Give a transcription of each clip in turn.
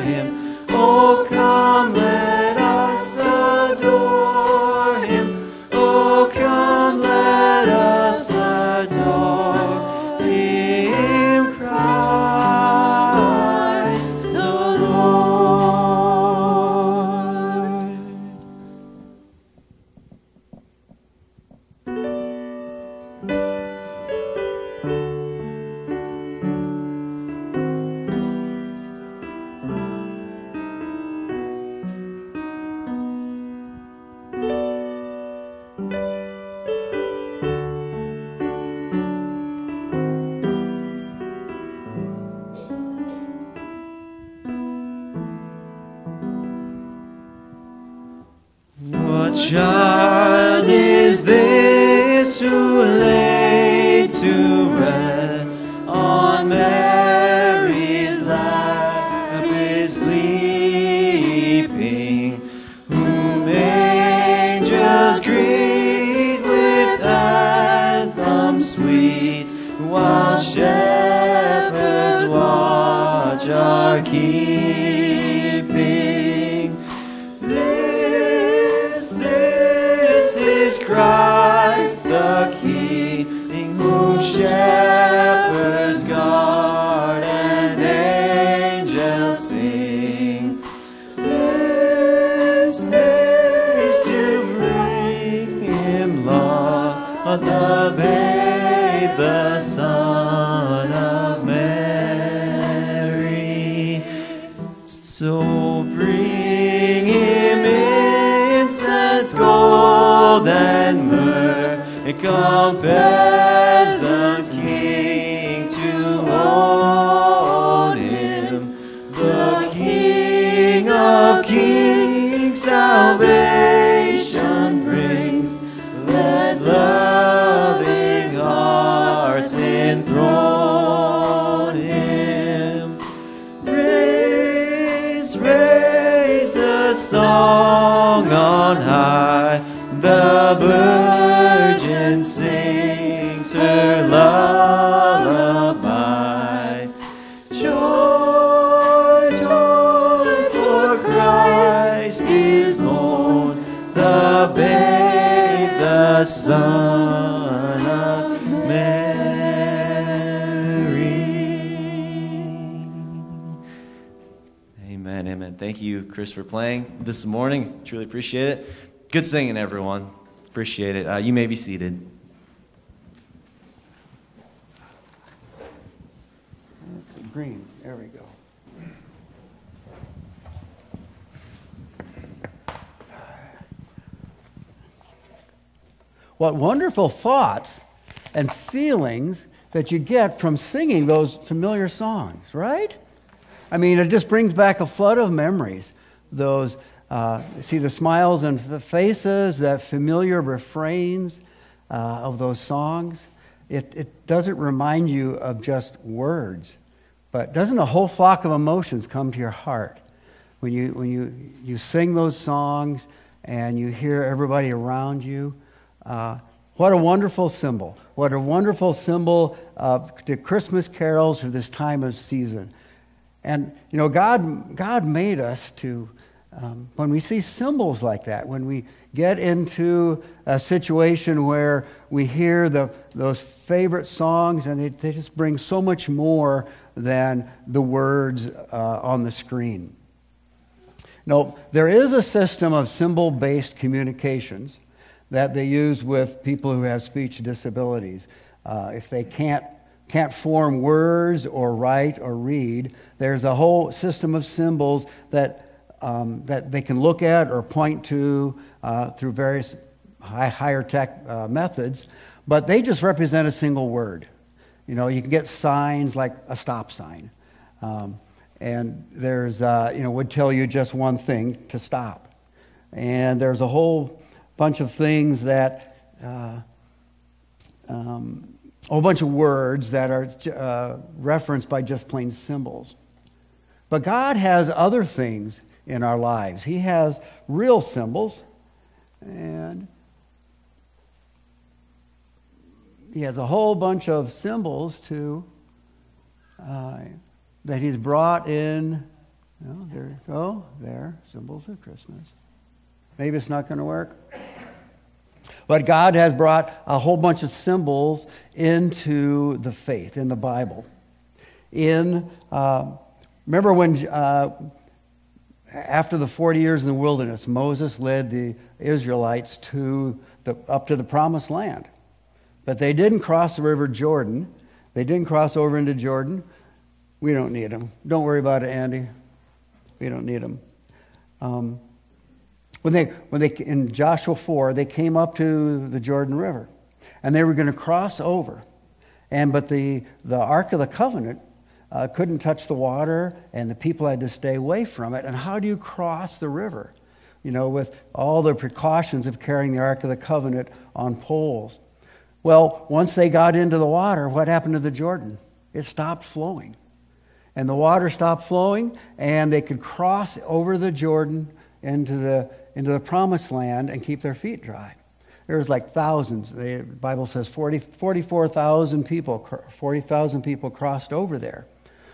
him. Oh, come, child is this who laid to rest on Mary's lap is sleeping, whom angels greet with anthems sweet, while shepherds watch are keeping. Is Christ the King, whom shepherds guard and angels sing. This, this to bring him love, the babe, the Son of Mary. So bring gold, and myrrh, come peasant king to own him, the King of kings, salvation virgin sings her lullaby. Joy, joy, for Christ is born, the babe, the Son of Mary. Amen, amen. Thank you, Chris, for playing this morning. Truly appreciate it. Good singing, everyone. Appreciate it. Uh, you may be seated. Let's green, there we go. What wonderful thoughts and feelings that you get from singing those familiar songs, right? I mean, it just brings back a flood of memories. Those, uh, see the smiles and the faces, that familiar refrains uh, of those songs. It, it doesn't remind you of just words, but doesn't a whole flock of emotions come to your heart when you, when you, you sing those songs and you hear everybody around you? Uh, what a wonderful symbol. what a wonderful symbol of the Christmas carols for this time of season. And, you know, God, God made us to, um, when we see symbols like that, when we get into a situation where we hear the, those favorite songs and they, they just bring so much more than the words uh, on the screen. No, there is a system of symbol based communications that they use with people who have speech disabilities. Uh, if they can't, can't form words or write or read, there's a whole system of symbols that, um, that they can look at or point to uh, through various high, higher tech uh, methods, but they just represent a single word. You know, you can get signs like a stop sign. Um, and there's, uh, you know, would tell you just one thing to stop. And there's a whole bunch of things that, uh, um, a whole bunch of words that are uh, referenced by just plain symbols. But God has other things in our lives. He has real symbols, and He has a whole bunch of symbols too. Uh, that he's brought in. Oh, there you go. There, symbols of Christmas. Maybe it's not going to work. But God has brought a whole bunch of symbols into the faith, in the Bible. In, uh, remember when, uh, after the 40 years in the wilderness, Moses led the Israelites to the, up to the promised land. But they didn't cross the river Jordan. They didn't cross over into Jordan. We don't need them. Don't worry about it, Andy. We don't need them. Um, when they, when they, in Joshua 4, they came up to the Jordan River and they were going to cross over. And, but the, the Ark of the Covenant uh, couldn't touch the water and the people had to stay away from it. And how do you cross the river? You know, with all the precautions of carrying the Ark of the Covenant on poles. Well, once they got into the water, what happened to the Jordan? It stopped flowing and the water stopped flowing, and they could cross over the Jordan into the, into the promised land and keep their feet dry. There was like thousands. The Bible says 40, 44,000 people, 40,000 people crossed over there.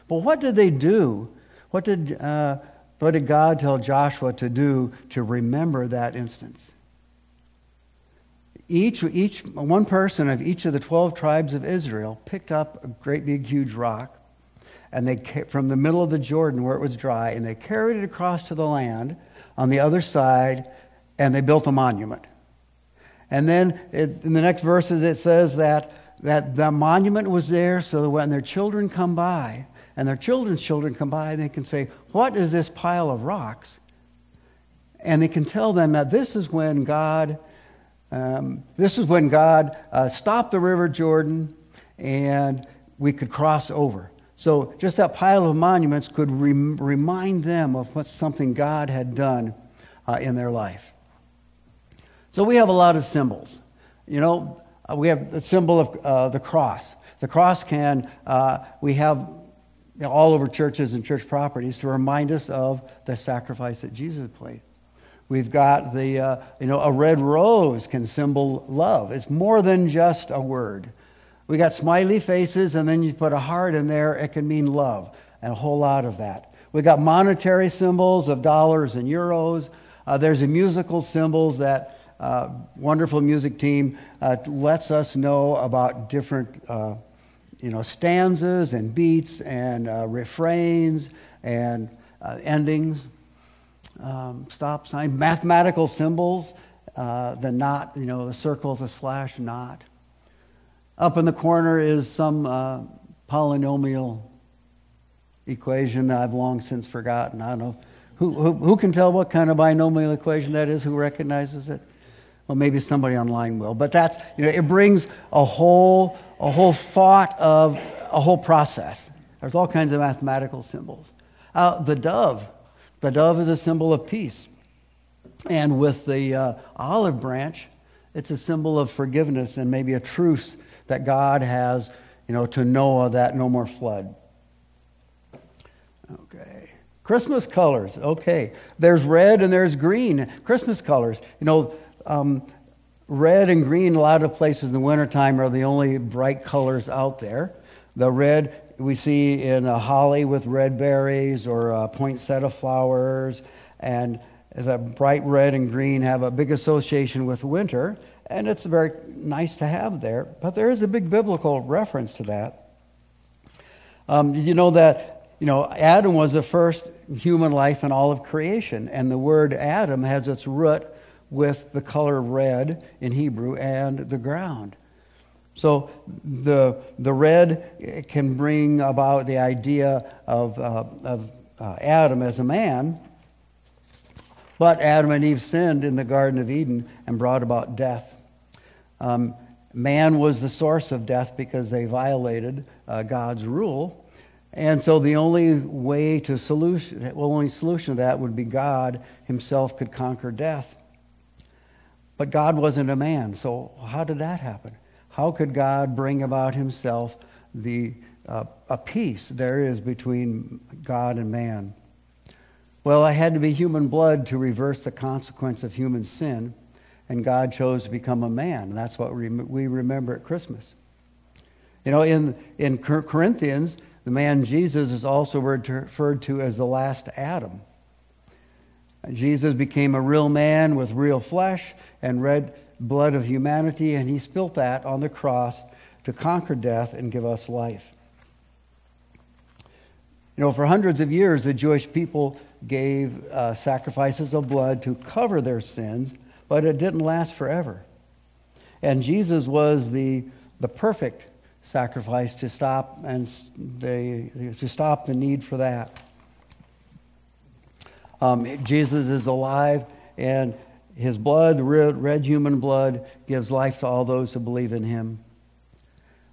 But what did they do? What did, uh, what did God tell Joshua to do to remember that instance? Each, each, one person of each of the 12 tribes of Israel picked up a great big huge rock and they from the middle of the Jordan where it was dry, and they carried it across to the land on the other side, and they built a monument. And then it, in the next verses it says that that the monument was there so that when their children come by, and their children's children come by, they can say, "What is this pile of rocks?" And they can tell them that this is when God, um, this is when God uh, stopped the river Jordan, and we could cross over. So just that pile of monuments could rem- remind them of what something God had done uh, in their life. So we have a lot of symbols. You know, uh, we have the symbol of uh, the cross. The cross can, uh, we have all over churches and church properties to remind us of the sacrifice that Jesus played. We've got the, uh, you know, a red rose can symbol love. It's more than just a word. We got smiley faces, and then you put a heart in there, it can mean love, and a whole lot of that. We got monetary symbols of dollars and euros. Uh, there's a musical symbols that uh, wonderful music team uh, lets us know about different, uh, you know, stanzas and beats and uh, refrains and endings. Um, stop sign, mathematical symbols, the knot, you know, the circle, the slash, knot. Up in the corner is some uh, polynomial equation that I've long since forgotten. I don't know. Who, who, who, can tell what kind of binomial equation that is? Who recognizes it? Well, maybe somebody online will. But that's, you know, it brings a whole, a whole thought of a whole process. There's all kinds of mathematical symbols. Uh, the dove. The dove is a symbol of peace. And with the uh, olive branch, it's a symbol of forgiveness and maybe a truce that God has, you know, to Noah that no more flood. Okay. Christmas colors. Okay. There's red and there's green. Christmas colors. You know, um, red and green, a lot of places in the wintertime, are the only bright colors out there. The red we see in a holly with red berries or a poinsettia flowers, and the bright red and green have a big association with winter, and it's very nice to have there. But there is a big biblical reference to that. Um, you know that you know Adam was the first human life in all of creation, and the word Adam has its root with the color red in Hebrew and the ground. So the, the red can bring about the idea of, uh, of uh, Adam as a man, but Adam and Eve sinned in the Garden of Eden and brought about death. Um, man was the source of death because they violated uh, God's rule. And so the only way to solution, well, only solution to that would be God himself could conquer death. But God wasn't a man, so how did that happen? How could God bring about himself the uh, a peace there is between God and man? Well, I had to be human blood to reverse the consequence of human sin, and God chose to become a man. That's what we we remember at Christmas. You know, in, in Corinthians, the man Jesus is also referred to as the last Adam. Jesus became a real man with real flesh and red blood of humanity, and he spilt that on the cross to conquer death and give us life. You know, for hundreds of years, the Jewish people gave uh, sacrifices of blood to cover their sins, but it didn't last forever. And Jesus was the, the perfect sacrifice to stop and they, to stop the need for that. Um, Jesus is alive, and his blood, red, human blood, gives life to all those who believe in him.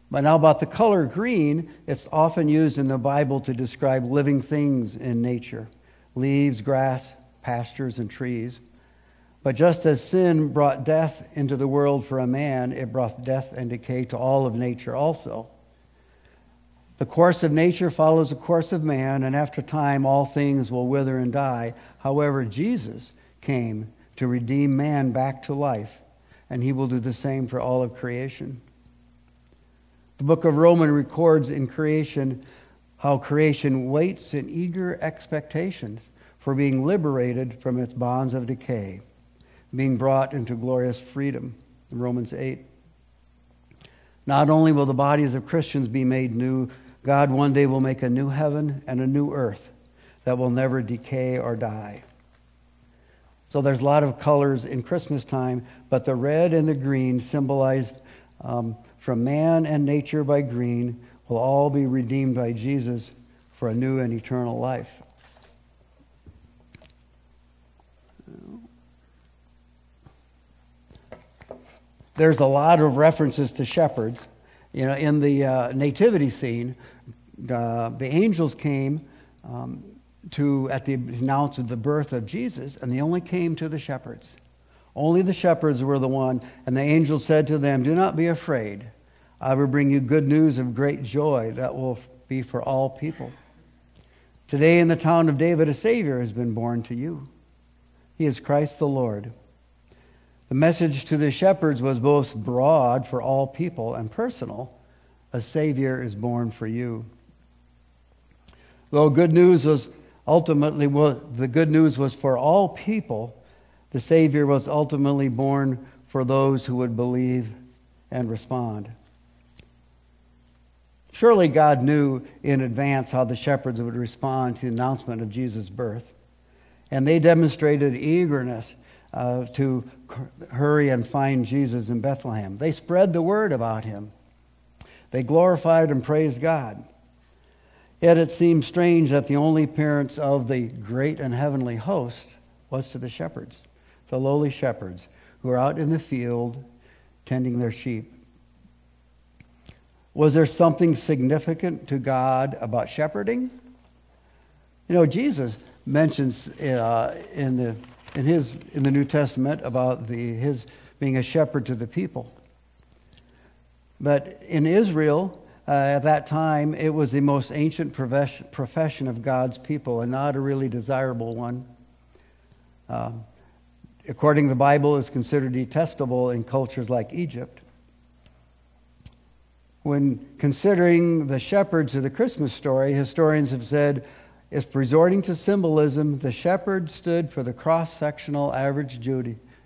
But now, about the color green, it's often used in the Bible to describe living things in nature leaves, grass, pastures, and trees. But just as sin brought death into the world for a man, it brought death and decay to all of nature also. The course of nature follows the course of man, and after time, all things will wither and die. However, Jesus came to redeem man back to life, and he will do the same for all of creation. The book of Romans records in creation how creation waits in eager expectation for being liberated from its bonds of decay, being brought into glorious freedom. Romans 8. Not only will the bodies of Christians be made new, God one day will make a new heaven and a new earth that will never decay or die. So there's a lot of colors in Christmas time, but the red and the green symbolized um, from man and nature by green will all be redeemed by Jesus for a new and eternal life. There's a lot of references to shepherds. You know, in the uh, nativity scene, uh, the angels came um, to at the announcement of the birth of Jesus, and they only came to the shepherds. Only the shepherds were the one, and the angel said to them, "Do not be afraid. I will bring you good news of great joy that will be for all people. Today in the town of David a Savior has been born to you. He is Christ the Lord." The message to the shepherds was both broad for all people and personal. A Savior is born for you. Though good news was ultimately, well, the good news was for all people, the Savior was ultimately born for those who would believe and respond. Surely God knew in advance how the shepherds would respond to the announcement of Jesus' birth. And they demonstrated eagerness uh, to hurry and find Jesus in Bethlehem. They spread the word about him. They glorified and praised God. Yet it seems strange that the only appearance of the great and heavenly host was to the shepherds, the lowly shepherds who are out in the field tending their sheep. Was there something significant to God about shepherding? You know, Jesus mentions uh, in, the, in, his, in the New Testament about the, his being a shepherd to the people. But in Israel, uh, at that time, it was the most ancient profession of God's people and not a really desirable one. Uh, according to the Bible, is considered detestable in cultures like Egypt. When considering the shepherds of the Christmas story, historians have said if resorting to symbolism, the shepherd stood for the cross sectional average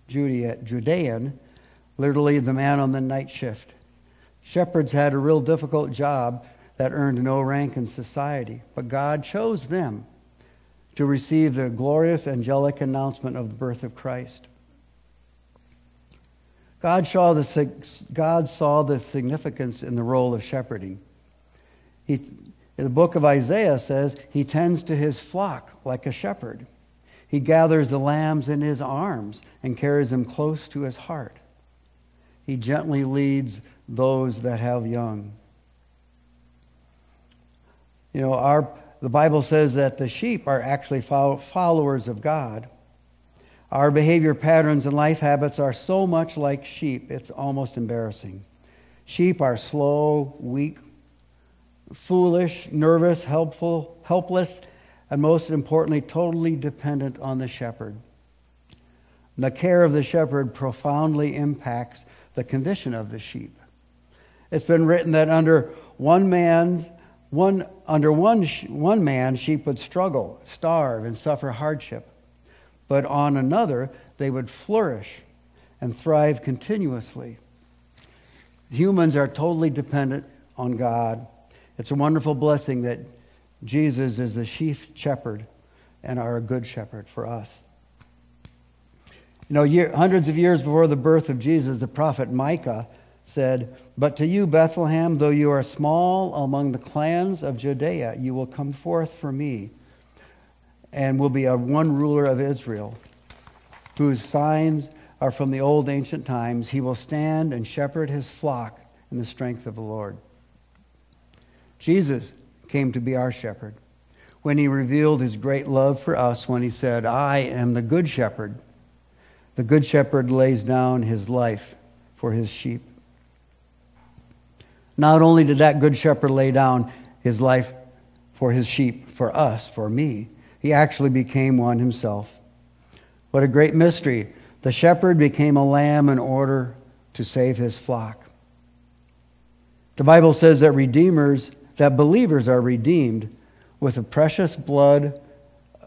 Judean, literally the man on the night shift. Shepherds had a real difficult job that earned no rank in society, but God chose them to receive the glorious angelic announcement of the birth of Christ. God saw the, God saw the significance in the role of shepherding. He, the book of Isaiah says he tends to his flock like a shepherd. He gathers the lambs in his arms and carries them close to his heart. He gently leads those that have young. You know, our the Bible says that the sheep are actually followers of God. Our behavior patterns and life habits are so much like sheep, it's almost embarrassing. Sheep are slow, weak, foolish, nervous, helpful, helpless, and most importantly, totally dependent on the shepherd. The care of the shepherd profoundly impacts the condition of the sheep. It's been written that under one man's one, under one, one man, sheep would struggle, starve, and suffer hardship. But on another, they would flourish and thrive continuously. Humans are totally dependent on God. It's a wonderful blessing that Jesus is the chief shepherd and our good shepherd for us. You know, year, hundreds of years before the birth of Jesus, the prophet Micah said, But to you, Bethlehem, though you are small among the clans of Judea, you will come forth for me and will be a one ruler of Israel, whose signs are from the old ancient times. He will stand and shepherd his flock in the strength of the Lord. Jesus came to be our shepherd when he revealed his great love for us when he said, I am the good shepherd. The good shepherd lays down his life for his sheep. Not only did that good shepherd lay down his life for his sheep, for us, for me, he actually became one himself. What a great mystery. The shepherd became a lamb in order to save his flock. The Bible says that redeemers, that believers are redeemed with the precious blood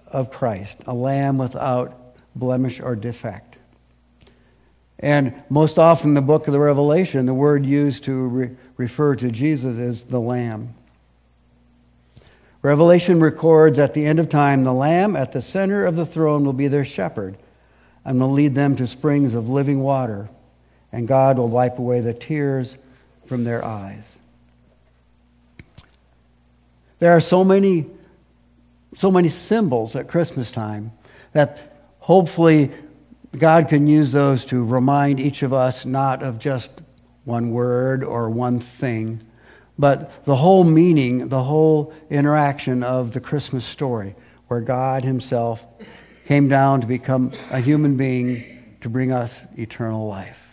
of Christ, a lamb without blemish or defect. And most often the book of the Revelation, the word used to re- refer to Jesus as the Lamb. Revelation records at the end of time, the Lamb at the center of the throne will be their shepherd and will lead them to springs of living water, and God will wipe away the tears from their eyes. There are so many, so many symbols at Christmas time that hopefully God can use those to remind each of us not of just one word or one thing, but the whole meaning, the whole interaction of the Christmas story, where God Himself came down to become a human being to bring us eternal life.